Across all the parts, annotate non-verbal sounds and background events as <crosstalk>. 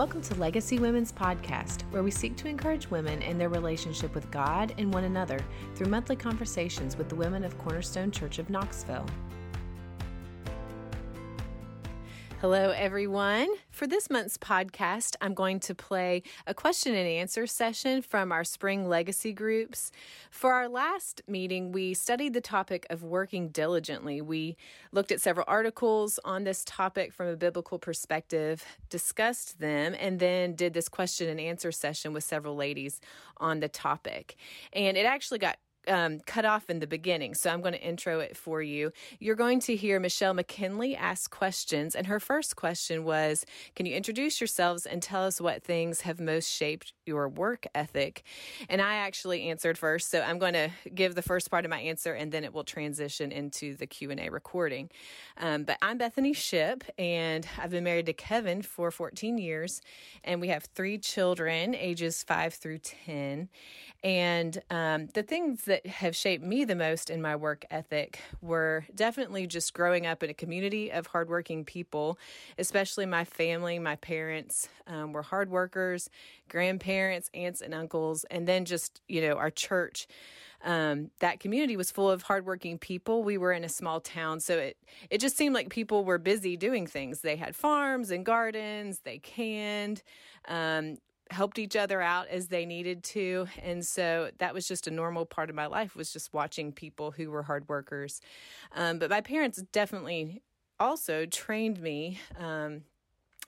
Welcome to Legacy Women's Podcast, where we seek to encourage women in their relationship with God and one another through monthly conversations with the women of Cornerstone Church of Knoxville. Hello, everyone. For this month's podcast, I'm going to play a question and answer session from our spring legacy groups. For our last meeting, we studied the topic of working diligently. We looked at several articles on this topic from a biblical perspective, discussed them, and then did this question and answer session with several ladies on the topic. And it actually got um, cut off in the beginning, so I'm going to intro it for you. You're going to hear Michelle McKinley ask questions, and her first question was Can you introduce yourselves and tell us what things have most shaped your work ethic? And I actually answered first, so I'm going to give the first part of my answer, and then it will transition into the Q&A recording. Um, but I'm Bethany Ship, and I've been married to Kevin for 14 years, and we have three children, ages 5 through 10. And um, the things that have shaped me the most in my work ethic were definitely just growing up in a community of hardworking people, especially my family. My parents um, were hard workers, grandparents, aunts, and uncles, and then just, you know, our church. Um, that community was full of hardworking people. We were in a small town, so it it just seemed like people were busy doing things. They had farms and gardens. They canned. Um, helped each other out as they needed to and so that was just a normal part of my life was just watching people who were hard workers um, but my parents definitely also trained me um,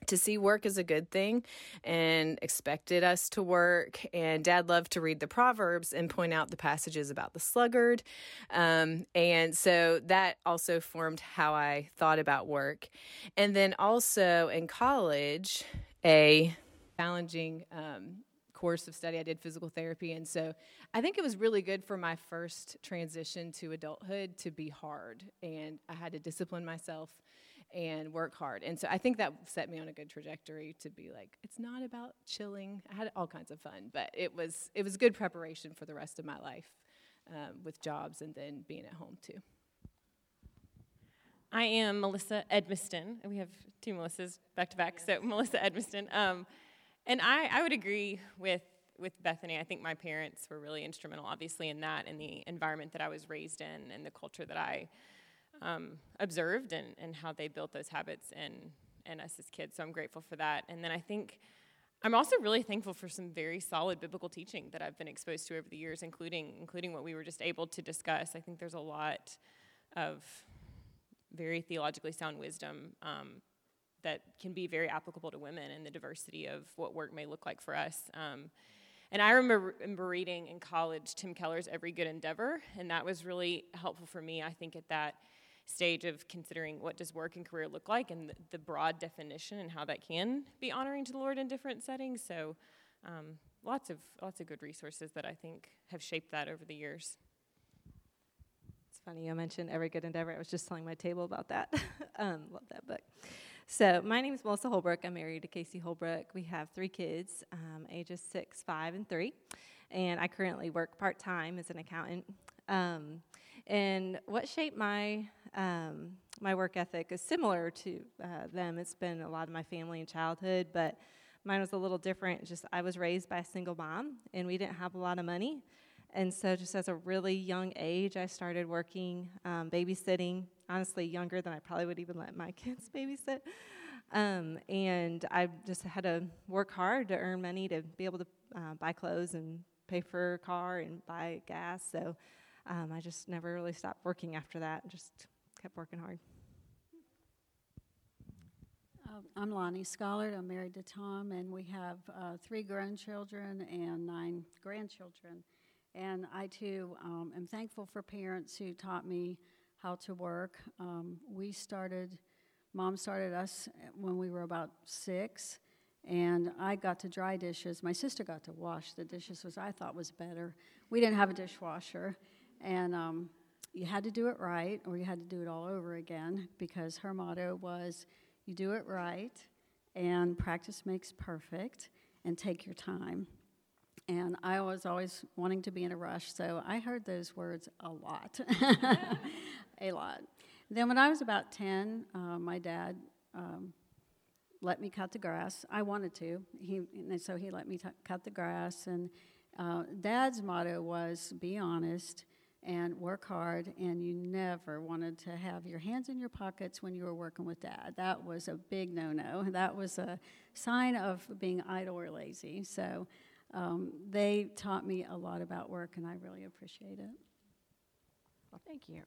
to see work as a good thing and expected us to work. And dad loved to read the Proverbs and point out the passages about the sluggard. Um, and so that also formed how I thought about work. And then also in college, a challenging um, course of study. I did physical therapy. And so I think it was really good for my first transition to adulthood to be hard. And I had to discipline myself and work hard. And so I think that set me on a good trajectory to be like, it's not about chilling. I had all kinds of fun, but it was it was good preparation for the rest of my life um, with jobs and then being at home too. I am Melissa Edmiston. We have two Melissas back to back, so Melissa Edmiston. Um, and I, I would agree with, with Bethany. I think my parents were really instrumental, obviously, in that, in the environment that I was raised in, and the culture that I um, observed, and, and how they built those habits in, in us as kids. So I'm grateful for that. And then I think I'm also really thankful for some very solid biblical teaching that I've been exposed to over the years, including, including what we were just able to discuss. I think there's a lot of very theologically sound wisdom um, that can be very applicable to women and the diversity of what work may look like for us. Um, and I remember, reading in college Tim Keller's Every Good Endeavor, and that was really helpful for me, I think, at that stage of considering what does work and career look like and the, broad definition and how that can be honoring to the Lord in different settings. So um, lots of lots of good resources that I think have shaped that over the years. It's funny you mentioned Every Good Endeavor. I was just telling my table about that. <laughs> um, love that book. So, my name is Melissa Holbrook. I'm married to Casey Holbrook. We have three kids, um, ages six, five, and three. And I currently work part time as an accountant. Um, and what shaped my um, my work ethic is similar to uh, them. It's been a lot of my family and childhood, but mine was a little different. Just I was raised by a single mom, and we didn't have a lot of money. And so, just as a really young age, I started working um, babysitting honestly younger than I probably would even let my <laughs> kids babysit. Um, and I just had to work hard to earn money to be able to uh, buy clothes and pay for a car and buy gas. So um, I just never really stopped working after that. Just kept working hard. Um, I'm Lonnie Scholar. I'm married to Tom, and we have uh, three grown children and nine grandchildren. And I too um, am thankful for parents who taught me how to work. Um, we started, mom started us when we were about six, and I got to dry dishes. My sister got to wash the dishes, which I thought was better. We didn't have a dishwasher, and um, you had to do it right, or you had to do it all over again, because her motto was, "You do it right, and practice makes perfect, and take your time." And I was always wanting to be in a rush, so I heard those words a lot. <laughs> a lot. Then, when I was about 10, uh, my dad um, let me cut the grass. I wanted to. He, so he let me t- cut the grass. And uh, Dad's motto was be honest and work hard, and you never wanted to have your hands in your pockets when you were working with Dad. That was a big no no. That was a sign of being idle or lazy. So um, they taught me a lot about work, and I really appreciate it. Well, thank you.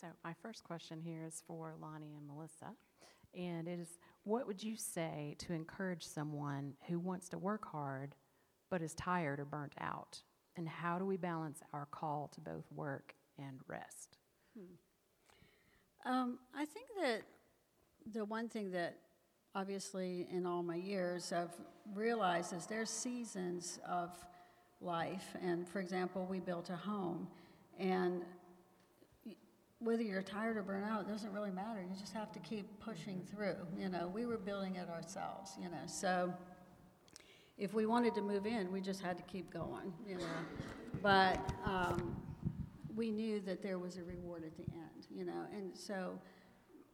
So, my first question here is for Lonnie and Melissa, and it is what would you say to encourage someone who wants to work hard but is tired or burnt out? And how do we balance our call to both work and rest? Hmm. Um, I think that the one thing that obviously in all my years I've realized is there's seasons of life. And for example, we built a home. And whether you're tired or burnt out, it doesn't really matter. You just have to keep pushing through. You know, we were building it ourselves, you know. So if we wanted to move in, we just had to keep going, you know. But um, we knew that there was a reward at the end, you know. And so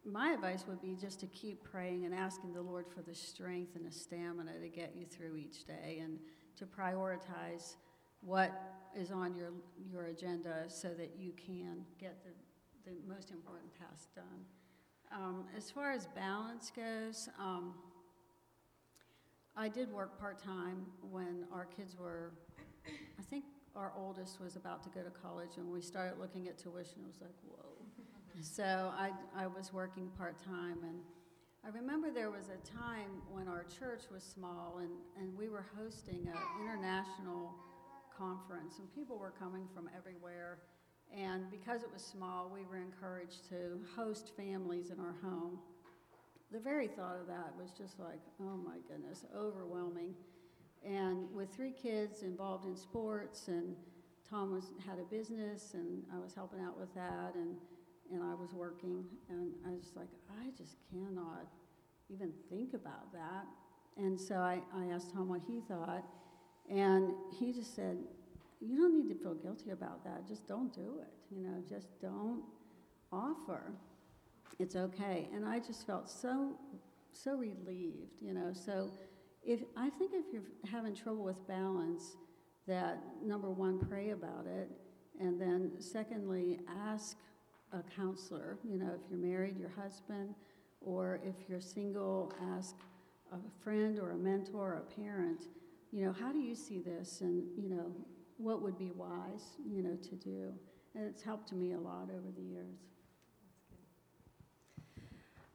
my advice would be just to keep praying and asking the Lord for the strength and the stamina to get you through each day and to prioritize what is on your, your agenda so that you can get the the most important task done. Um, as far as balance goes, um, I did work part time when our kids were, I think our oldest was about to go to college, and we started looking at tuition. It was like, whoa. <laughs> so I, I was working part time, and I remember there was a time when our church was small, and, and we were hosting an international conference, and people were coming from everywhere and because it was small, we were encouraged to host families in our home. The very thought of that was just like, oh my goodness, overwhelming. And with three kids involved in sports, and Tom was had a business, and I was helping out with that, and and I was working, and I was like, I just cannot even think about that. And so I, I asked Tom what he thought, and he just said, you don't need to feel guilty about that. Just don't do it. You know, just don't offer. It's okay. And I just felt so, so relieved. You know, so if I think if you're having trouble with balance, that number one, pray about it, and then secondly, ask a counselor. You know, if you're married, your husband, or if you're single, ask a friend or a mentor or a parent. You know, how do you see this? And you know, what would be wise, you know, to do. And it's helped me a lot over the years.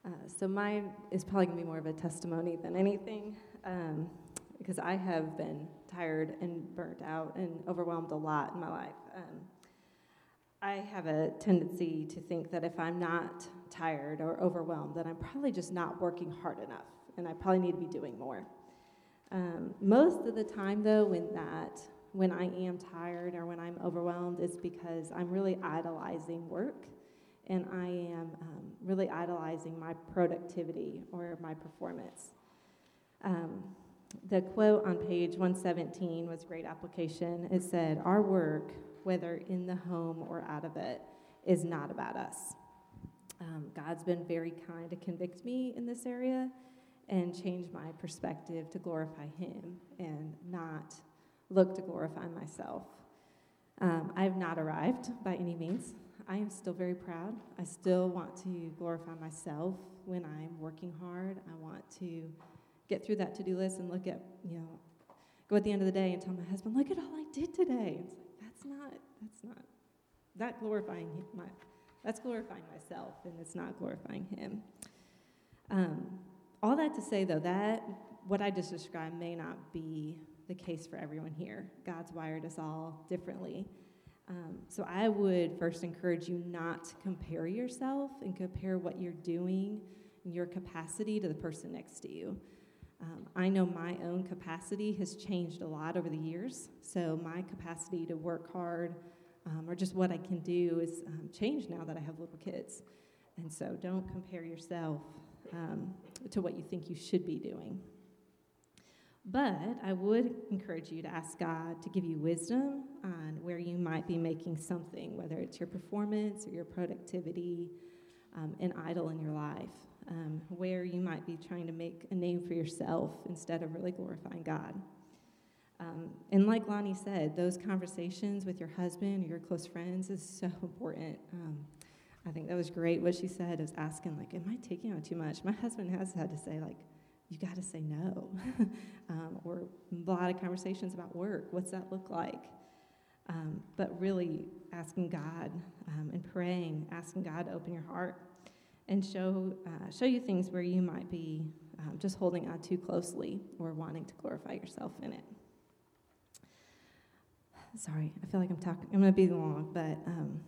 Uh, so mine is probably going to be more of a testimony than anything, um, because I have been tired and burnt out and overwhelmed a lot in my life. Um, I have a tendency to think that if I'm not tired or overwhelmed, that I'm probably just not working hard enough, and I probably need to be doing more. Um, most of the time, though, when that when I am tired or when I'm overwhelmed is because I'm really idolizing work and I am um, really idolizing my productivity or my performance. Um, the quote on page 117 was great application. It said, Our work, whether in the home or out of it, is not about us. Um, God's been very kind to convict me in this area and change my perspective to glorify Him and not look to glorify myself. Um, I have not arrived by any means. I am still very proud. I still want to glorify myself when I'm working hard. I want to get through that to do list and look at, you know, go at the end of the day and tell my husband, look at all I did today. It's like, that's not, that's not, that glorifying my, that's glorifying myself and it's not glorifying him. Um, all that to say, though, that what I just described may not be the case for everyone here. God's wired us all differently. Um, so I would first encourage you not to compare yourself and compare what you're doing and your capacity to the person next to you. Um, I know my own capacity has changed a lot over the years, so my capacity to work hard um, or just what I can do is um, changed now that I have little kids. And so don't compare yourself um, to what you think you should be doing. But I would encourage you to ask God to give you wisdom on where you might be making something, whether it's your performance or your productivity, um, an idol in your life, um, where you might be trying to make a name for yourself instead of really glorifying God. Um, and like Lonnie said, those conversations with your husband or your close friends is so <laughs> important. Um, I think that was great what she said, is asking, like, am I taking on too much? My husband has had to say, like, you got to say no. <laughs> um, or a lot of conversations about work. What's that look like? Um, but really asking God um, and praying, asking God to open your heart and show, uh, show you things where you might be um, just holding on too closely or wanting to glorify yourself in it. Sorry, I feel like I'm talking, I'm going to be long, but um,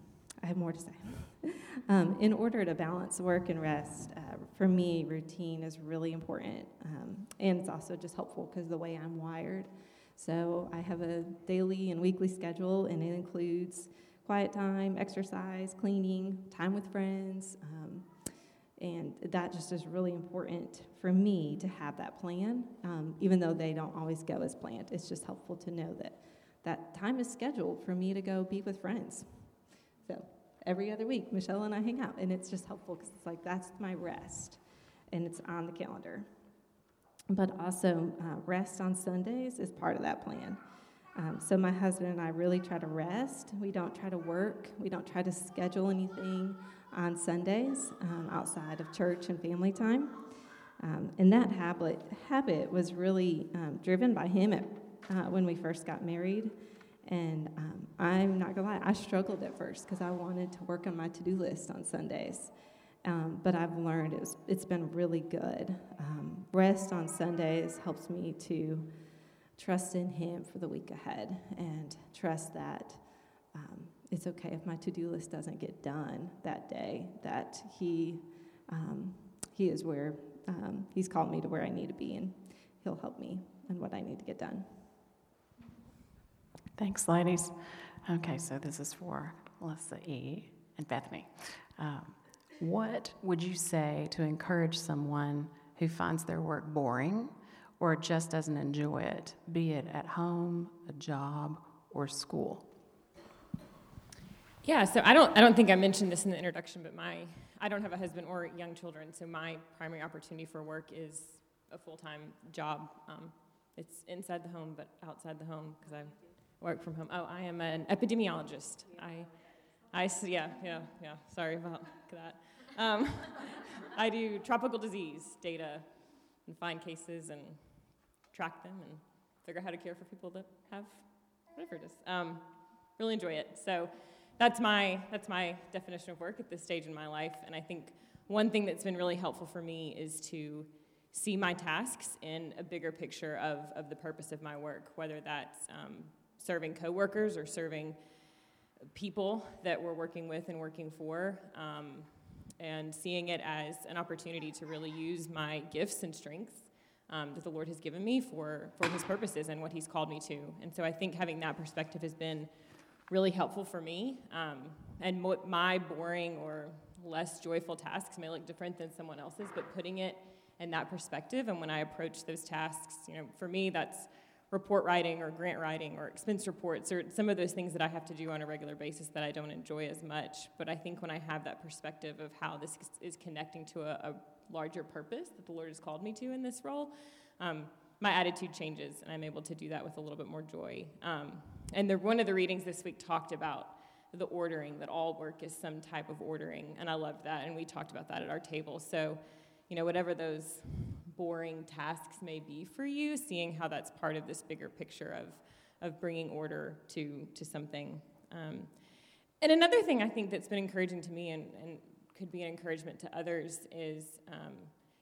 I have more to say. um, in order to balance work and rest, uh, for me, routine is really important. Um, and it's also just helpful because the way I'm wired. So I have a daily and weekly schedule, and it includes quiet time, exercise, cleaning, time with friends. Um, and that just is really important for me to have that plan, um, even though they don't always go as planned. It's just helpful to know that that time is scheduled for me to go be with friends. So every other week, Michelle and I hang out, and it's just helpful because it's like that's my rest, and it's on the calendar. But also, uh, rest on Sundays is part of that plan. Um, so my husband and I really try to rest. We don't try to work. We don't try to schedule anything on Sundays um, outside of church and family time. Um, and that habit habit was really um, driven by him at, uh, when we first got married. And um, I'm not gonna lie, I struggled at first because I wanted to work on my to do list on Sundays. Um, but I've learned it's, it's been really good. Um, rest on Sundays helps me to trust in Him for the week ahead and trust that um, it's okay if my to do list doesn't get done that day, that He, um, he is where um, He's called me to where I need to be, and He'll help me in what I need to get done. Thanks, ladies. Okay, so this is for Melissa E. and Bethany. Um, what would you say to encourage someone who finds their work boring or just doesn't enjoy it, be it at home, a job, or school? Yeah, so I don't I don't think I mentioned this in the introduction, but my I don't have a husband or young children, so my primary opportunity for work is a full time job. Um, it's inside the home, but outside the home because I work from home. Oh, I am an epidemiologist. I, I yeah, yeah, yeah. Sorry about that. Um, <laughs> I do tropical disease data and find cases and track them and figure out how to care for people that have whatever it is. Um, really enjoy it. So that's my that's my definition of work at this stage in my life. And I think one thing that's been really helpful for me is to see my tasks in a bigger picture of, of the purpose of my work, whether that's um, serving coworkers or serving people that we're working with and working for, um, and seeing it as an opportunity to really use my gifts and strengths um, that the Lord has given me for, for His purposes and what He's called me to. And so I think having that perspective has been really helpful for me. Um, and what my boring or less joyful tasks may look different than someone else's, but putting it in that perspective, and when I approach those tasks, you know, for me, that's report writing or grant writing or expense reports or some of those things that I have to do on a regular basis that I don't enjoy as much. But I think when I have that perspective of how this is connecting to a, a larger purpose that the Lord has called me to in this role, um, my attitude changes and I'm able to do that with a little bit more joy. Um, and the, one of the readings this week talked about the ordering, that all work is some type of ordering. And I loved that. And we talked about that at our table. So, you know, whatever those boring tasks may be for you, seeing how that's part of this bigger picture of, of bringing order to, to something. Um, and another thing I think that's been encouraging to me and, and could be an encouragement to others is um,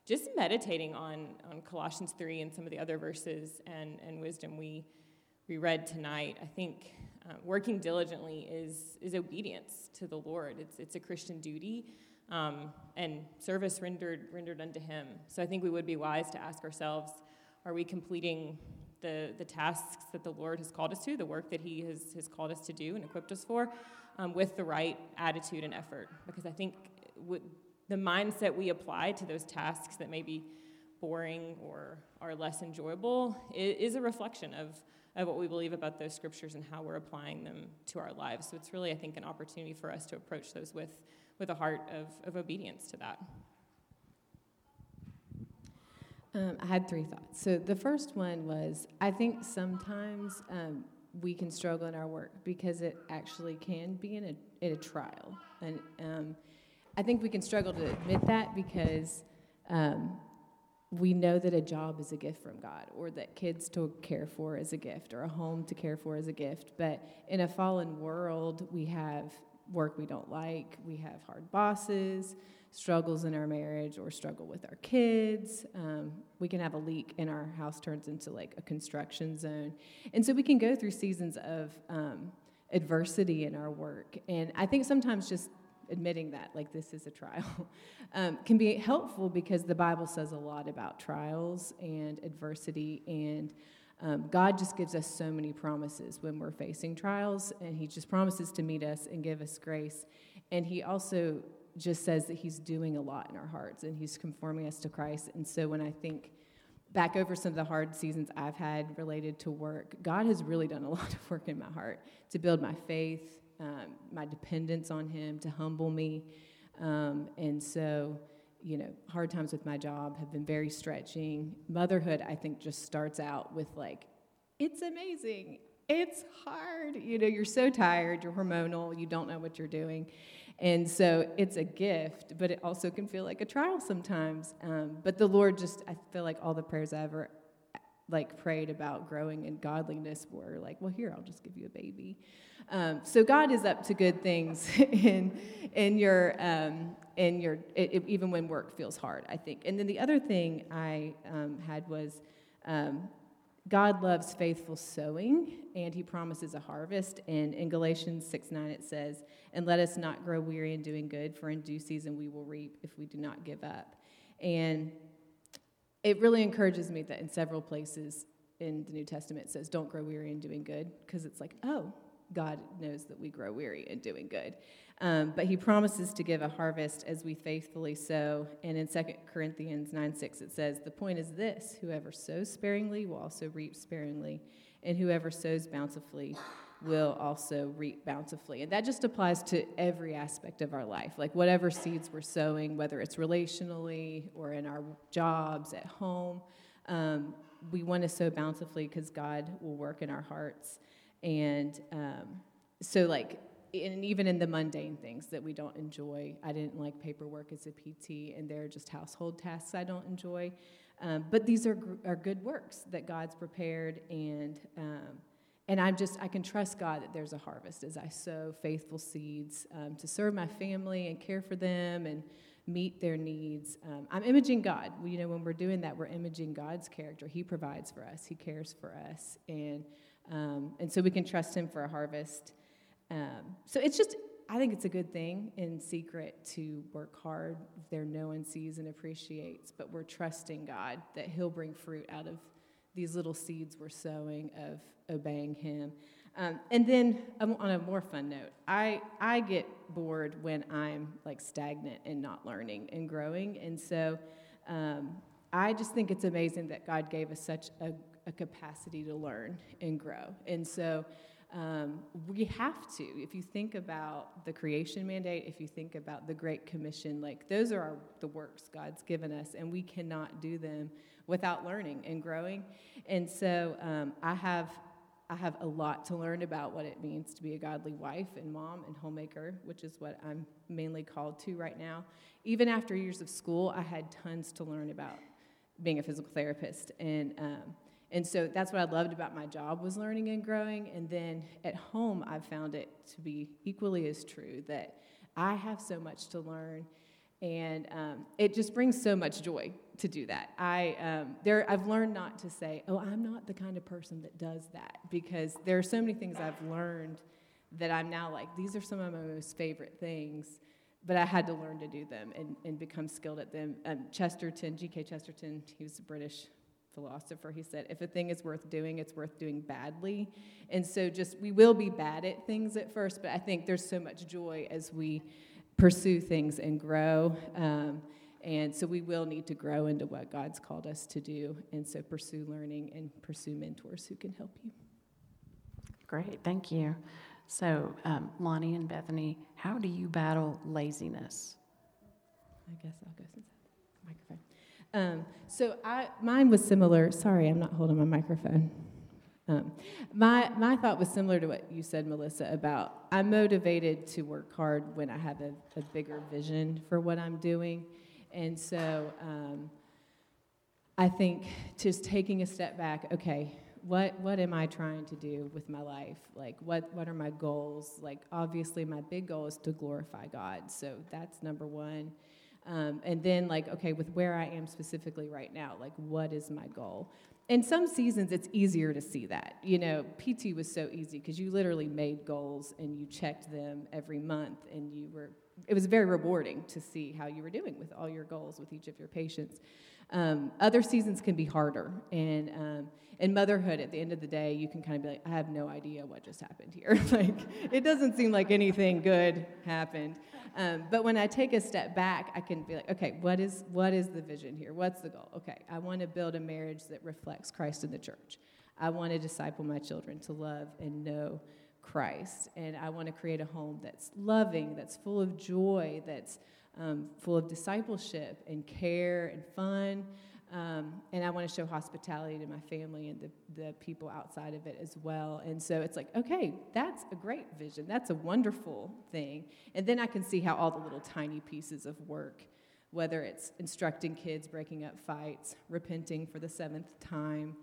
just meditating on, on Colossians 3 and some of the other verses and, and wisdom we, we read tonight. I think uh, working diligently is, is obedience to the Lord, it's, it's a Christian duty um, and service rendered, rendered unto him. So I think we would be wise to ask ourselves are we completing the, the tasks that the Lord has called us to, the work that He has, has called us to do and equipped us for, um, with the right attitude and effort? Because I think the mindset we apply to those tasks that may be boring or are less enjoyable is, is a reflection of, of what we believe about those scriptures and how we're applying them to our lives. So it's really, I think, an opportunity for us to approach those with with a heart of, of obedience to that. Um, I had three thoughts. So the first one was I think sometimes um, we can struggle in our work because it actually can be in a, in a trial. And um, I think we can struggle to admit that because um, we know that a job is a gift from God, or that kids to care for is a gift, or a home to care for is a gift. But in a fallen world, we have work we don't like, we have hard bosses, struggles in our marriage, or struggle with our kids. Um, we can have a leak and our house turns into like a construction zone. And so we can go through seasons of um, adversity in our work. And I think sometimes just admitting that, like this is a trial, <laughs> um, can be helpful because the Bible says a lot about trials and adversity. And um, God just gives us so many promises when we're facing trials, and He just promises to meet us and give us grace. And He also just says that He's doing a lot in our hearts and He's conforming us to Christ. And so when I think back over some of the hard seasons I've had related to work, God has really done a <laughs> lot of work in my heart to build my faith, um, my dependence on Him, to humble me. Um, and so, you know, hard times with my job have been very stretching. Motherhood, I think, just starts out with like, it's amazing. It's hard. You know, you're so tired, you're hormonal, you don't know what you're doing. And so it's a gift, but it also can feel like a trial sometimes. Um, but the Lord just, I feel like all the prayers I ever like prayed about growing in godliness were like, well, here, I'll just give you a baby. Um, so God is up to good things <laughs> in, in your, um, in your it, it, even when work feels hard, I think. And then the other thing I um, had was um, God loves faithful sowing, and he promises a harvest. And in Galatians 6 9, it says, And let us not grow weary in doing good, for in due season we will reap if we do not give up. And it really encourages me that in several places in the New Testament it says, Don't grow weary in doing good, because it's like, oh, God knows that we grow weary in doing good. Um, but he promises to give a harvest as we faithfully sow. And in 2 Corinthians 9 6, it says, The point is this whoever sows sparingly will also reap sparingly, and whoever sows bountifully will also reap bountifully. And that just applies to every aspect of our life. Like whatever seeds we're sowing, whether it's relationally or in our jobs, at home, um, we want to sow bountifully because God will work in our hearts. And um, so, like, and even in the mundane things that we don't enjoy, I didn't like paperwork as a PT, and they're just household tasks I don't enjoy. Um, but these are, are good works that God's prepared, and um, and I'm just I can trust God that there's a harvest as I sow faithful seeds um, to serve my family and care for them and meet their needs. Um, I'm imaging God. You know, when we're doing that, we're imaging God's character. He provides for us. He cares for us, and um, and so we can trust Him for a harvest. Um, so it's just, I think it's a good thing in secret to work hard there no one sees and appreciates, but we're trusting God that He'll bring fruit out of these little seeds we're sowing of obeying Him. Um, and then um, on a more fun note, I, I get bored when I'm like stagnant and not learning and growing. And so um, I just think it's amazing that God gave us such a, a capacity to learn and grow. And so um, we have to. If you think about the creation mandate, if you think about the Great Commission, like those are our, the works God's given us, and we cannot do them without learning and growing. And so um, I have. I have a lot to learn about what it means to be a godly wife and mom and homemaker, which is what I'm mainly called to right now. Even after years of school, I had tons to learn about being a physical therapist. And um, and so that's what I loved about my job was learning and growing. And then at home, I've found it to be equally as true that I have so much to learn, and um, it just brings so much joy to do that. I um, there I've learned not to say, "Oh, I'm not the kind of person that does that," because there are so many things I've learned that I'm now like, these are some of my most favorite things. But I had to learn to do them and, and become skilled at them. Um, Chesterton, G.K. Chesterton, he was a British philosopher. He said, if a thing is worth doing, it's worth doing badly. And so, just we will be bad at things at first, but I think there's so much joy as we pursue things and grow. Um, and so, we will need to grow into what God's called us to do. And so, pursue learning and pursue mentors who can help you. Great, thank you. So, um, Lonnie and Bethany, how do you battle laziness? I guess I'll go since I have the microphone. Um, so I, mine was similar. Sorry, I'm not holding my microphone. Um, my, my thought was similar to what you said, Melissa, about I'm motivated to work hard when I have a, a bigger vision for what I'm doing. And so um, I think just taking a step back, okay, what, what am I trying to do with my life? Like, what, what are my goals? Like, obviously, my big goal is to glorify God. So that's number one. Um, and then, like, okay, with where I am specifically right now, like, what is my goal? In some seasons, it's easier to see that. You know, PT was so easy because you literally made goals and you checked them every month, and you were, it was very rewarding to see how you were doing with all your goals with each of your patients. Um, other seasons can be harder, and um, in motherhood, at the end of the day, you can kind of be like, I have no idea what just happened here. <laughs> like, it doesn't seem like anything good happened. Um, but when I take a step back, I can be like, okay, what is, what is the vision here? What's the goal? Okay, I want to build a marriage that reflects Christ in the church. I want to disciple my children to love and know Christ. And I want to create a home that's loving, that's full of joy, that's um, full of discipleship and care and fun. Um, and I want to show hospitality to my family and the, the people outside of it as well. And so it's like, okay, that's a great vision. That's a wonderful thing. And then I can see how all the little tiny pieces of work, whether it's instructing kids, breaking up fights, repenting for the seventh time,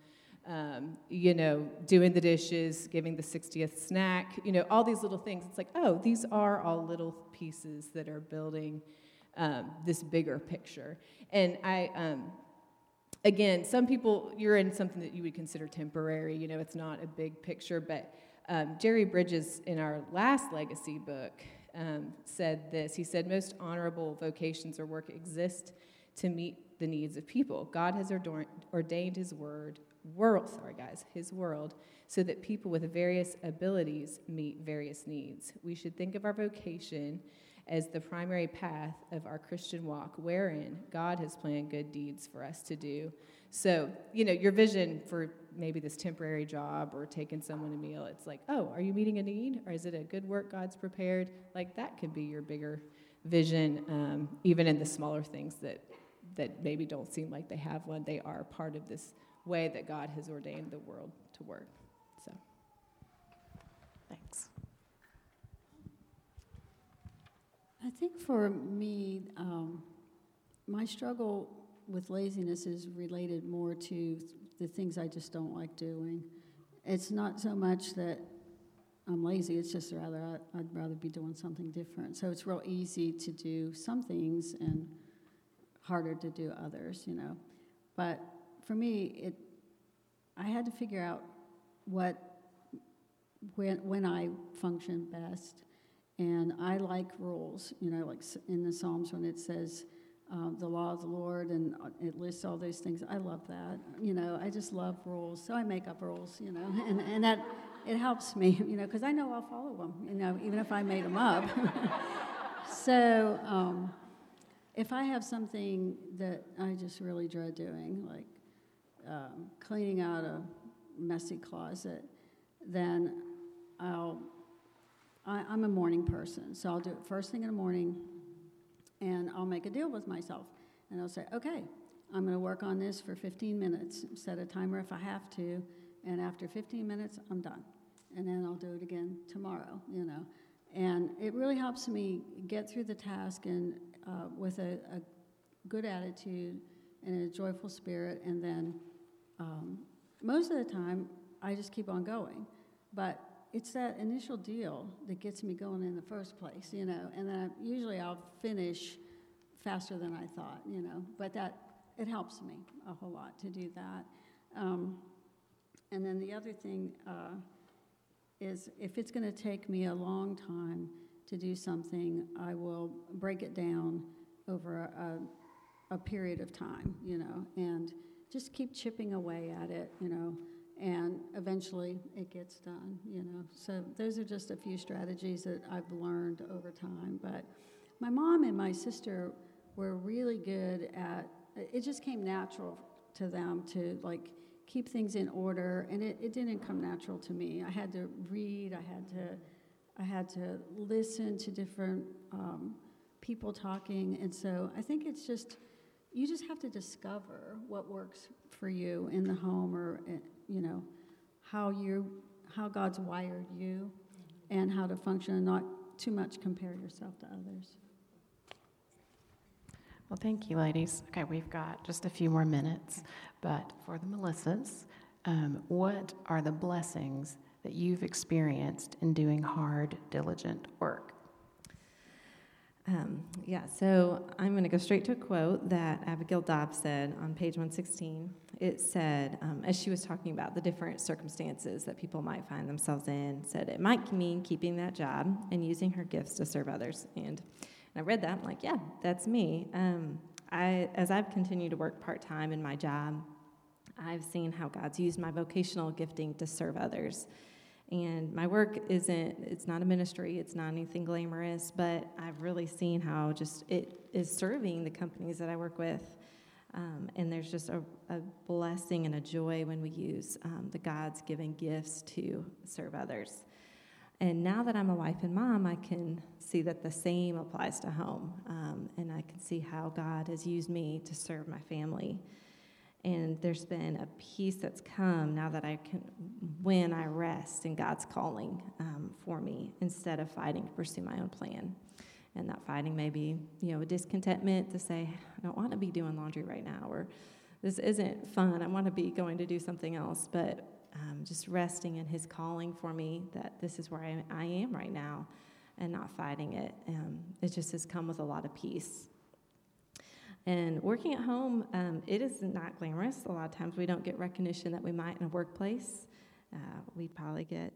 um, you know, doing the dishes, giving the 60th snack, you know, all these little things. It's like, oh, these are all little pieces that are building um, this bigger picture. And I, um, again, some people, you're in something that you would consider temporary, you know, it's not a big picture, but um, Jerry Bridges, in our last legacy book, um, said this. He said, Most honorable vocations or work exist to meet the needs of people. God has ordained his word, world, sorry guys, his world, so that people with various abilities meet various needs. We should think of our vocation as the primary path of our Christian walk, wherein God has planned good deeds for us to do. So, you know, your vision for maybe this temporary job or taking someone a meal, it's like, oh, are you meeting a need? Or is it a good work God's prepared? Like, that could be your bigger vision, um, even in the smaller things that, that maybe don't seem like they have one. They are part of this way that God has ordained the world to work. So, thanks. I think for me, um, my struggle with laziness is related more to the things I just don't like doing. It's not so much that I'm lazy, it's just rather I, I'd rather be doing something different. So it's real easy to do some things and harder to do others, you know. But for me, it I had to figure out what when when I function best and I like rules, you know, like in the Psalms when it says uh, the law of the Lord and uh, it lists all those things. I love that. You know, I just love rules. So I make up rules, you know, <laughs> and, and that it helps me, <laughs> you know, because I know I'll follow them, you know, even if I made them up. <laughs> so um, if I have something that I just really dread doing, like um, cleaning out a messy closet, then I'll I, am a morning person, so I'll do it first thing in the morning, and I'll make a deal with myself. And I'll say, okay, I'm going to work on this for 15 minutes, set a timer if I have to, and after 15 minutes, I'm done. And then I'll do it again tomorrow, you know. And it really helps me get through the task and uh, with a, a, good attitude and a joyful spirit, and then um, most of the time, I just keep on going. But it's that initial deal that gets me going in the first place, you know, and then I, usually I'll finish faster than I thought, you know, but that it helps me a whole lot to do that. Um, and then the other thing uh, is if it's going to take me a long time to do something, I will break it down over a, a period of time, you know, and just keep chipping away at it, you know and eventually it gets done, you know. So those are just a few strategies that I've learned over time. But my mom and my sister were really good at it just came natural to them to like keep things in order and it, it didn't come natural to me. I had to read, I had to I had to listen to different um, people talking and so I think it's just you just have to discover what works for you in the home or, you know, how you how God's wired you and how to function and not too much compare yourself to others. Well, thank you, ladies. Okay, we've got just a few more minutes, but for the Melissas, um, what are the blessings that you've experienced in doing hard, diligent work? Um, yeah, so I'm going to go straight to a quote that Abigail Dodds said on page 116. It said, um, as she was talking about the different circumstances that people might find themselves in, said it might mean keeping that job and using her gifts to serve others. And, and I read that, I'm like, yeah, that's me. Um, I, as I've continued to work part time in my job, I've seen how God's used my vocational gifting to serve others. And my work isn't, it's not a ministry, it's not anything glamorous, but I've really seen how just it is serving the companies that I work with. Um, and there's just a, a, blessing and a joy when we use um, the God's given gifts to serve others. And now that I'm a wife and mom, I can see that the same applies to home. Um, and I can see how God has used me to serve my family. And there's been a peace that's come now that I can, when I rest in God's calling um, for me instead of fighting to pursue my own plan. And that fighting may be, you know, a discontentment to say, I don't want to be doing laundry right now, or this isn't fun. I want to be going to do something else. But um, just resting in His calling for me that this is where I, I am right now and not fighting it. Um, it just has come with a lot of peace. And working at home, um, it is not glamorous. A lot of times we don't get recognition that we might in a workplace. Uh, we probably get,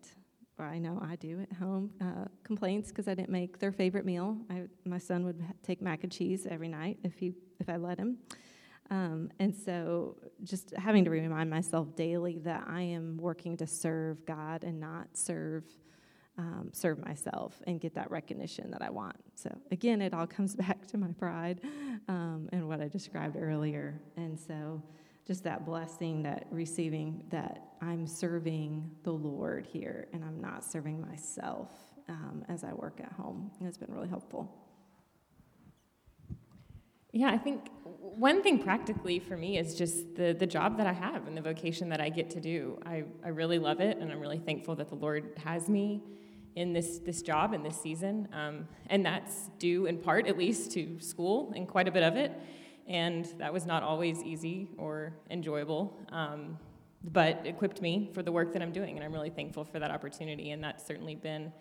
or I know I do at home, uh, complaints because I didn't make their favorite meal. I, my son would take mac and cheese every night if he if I let him. Um, and so, just having to remind myself daily that I am working to serve God and not serve um, serve myself and get that recognition that I want. So, again, it all comes <laughs> back to my pride um, and what I described earlier. And so, just that blessing that receiving that I'm serving the Lord here and I'm not serving myself um, as I work at home has been really helpful. Yeah, I think one thing practically for me is just the, the job that I have and the vocation that I get to do. I, I really love it, and I'm really thankful that the Lord has me in this, this job in this season. Um, and that's due in part, at least, to school and quite a bit of it. And that was not always easy or enjoyable, um, but equipped me for the work that I'm doing. And I'm really thankful for that opportunity. And that's certainly been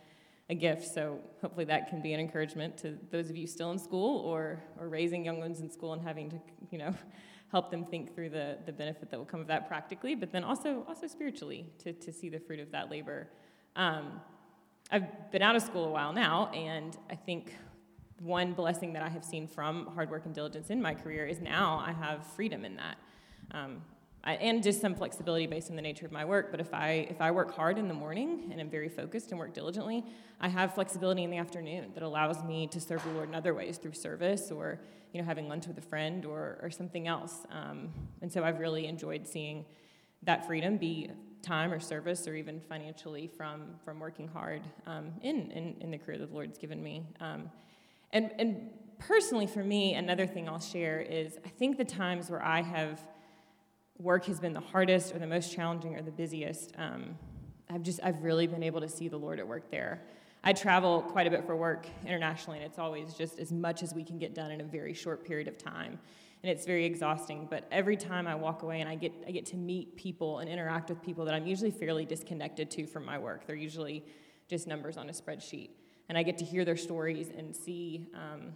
a gift. So hopefully that can be an encouragement to those of you still in school or, or raising young ones in school and having to, you know, <laughs> help them think through the, the benefit that will come of that practically, but then also also spiritually to, to see the fruit of that labor. Um, I've been out of school a while now, and I think one blessing that I have seen from hard work and diligence in my career is now I have freedom in that. Um, I, and just some flexibility based on the nature of my work. But if I if I work hard in the morning and I'm very focused and work diligently, I have flexibility in the afternoon that allows me to serve the Lord in other ways through service or you know having lunch with a friend or or something else. Um, and so I've really enjoyed seeing that freedom be time or service or even financially from, from working hard um, in, in, in, the career that the Lord's given me. Um, and, and personally, for me, another thing I'll share is I think the times where I have work has been the hardest or the most challenging or the busiest, um, I've just I've really been able to see the Lord at work there. I travel quite a bit for work internationally, and it's always just as much as we can get done in a very short period of time and it's very exhausting. But every time I walk away and I get, I get to meet people and interact with people that I'm usually fairly disconnected to from my work, they're usually just numbers on a spreadsheet. And I get to hear their stories and see um,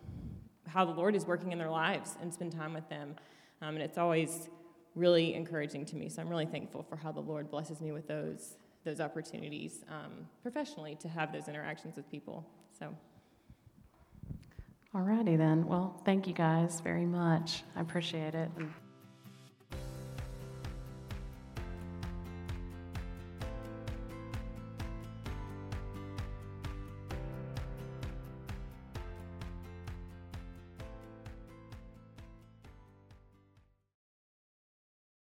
how the Lord is working in their lives and spend time with them. Um, and it's always really encouraging to me. So I'm really thankful for how the Lord blesses me with those, those opportunities um, professionally to have those interactions with people. So. Alrighty then. Well, thank you guys very much. I appreciate it. And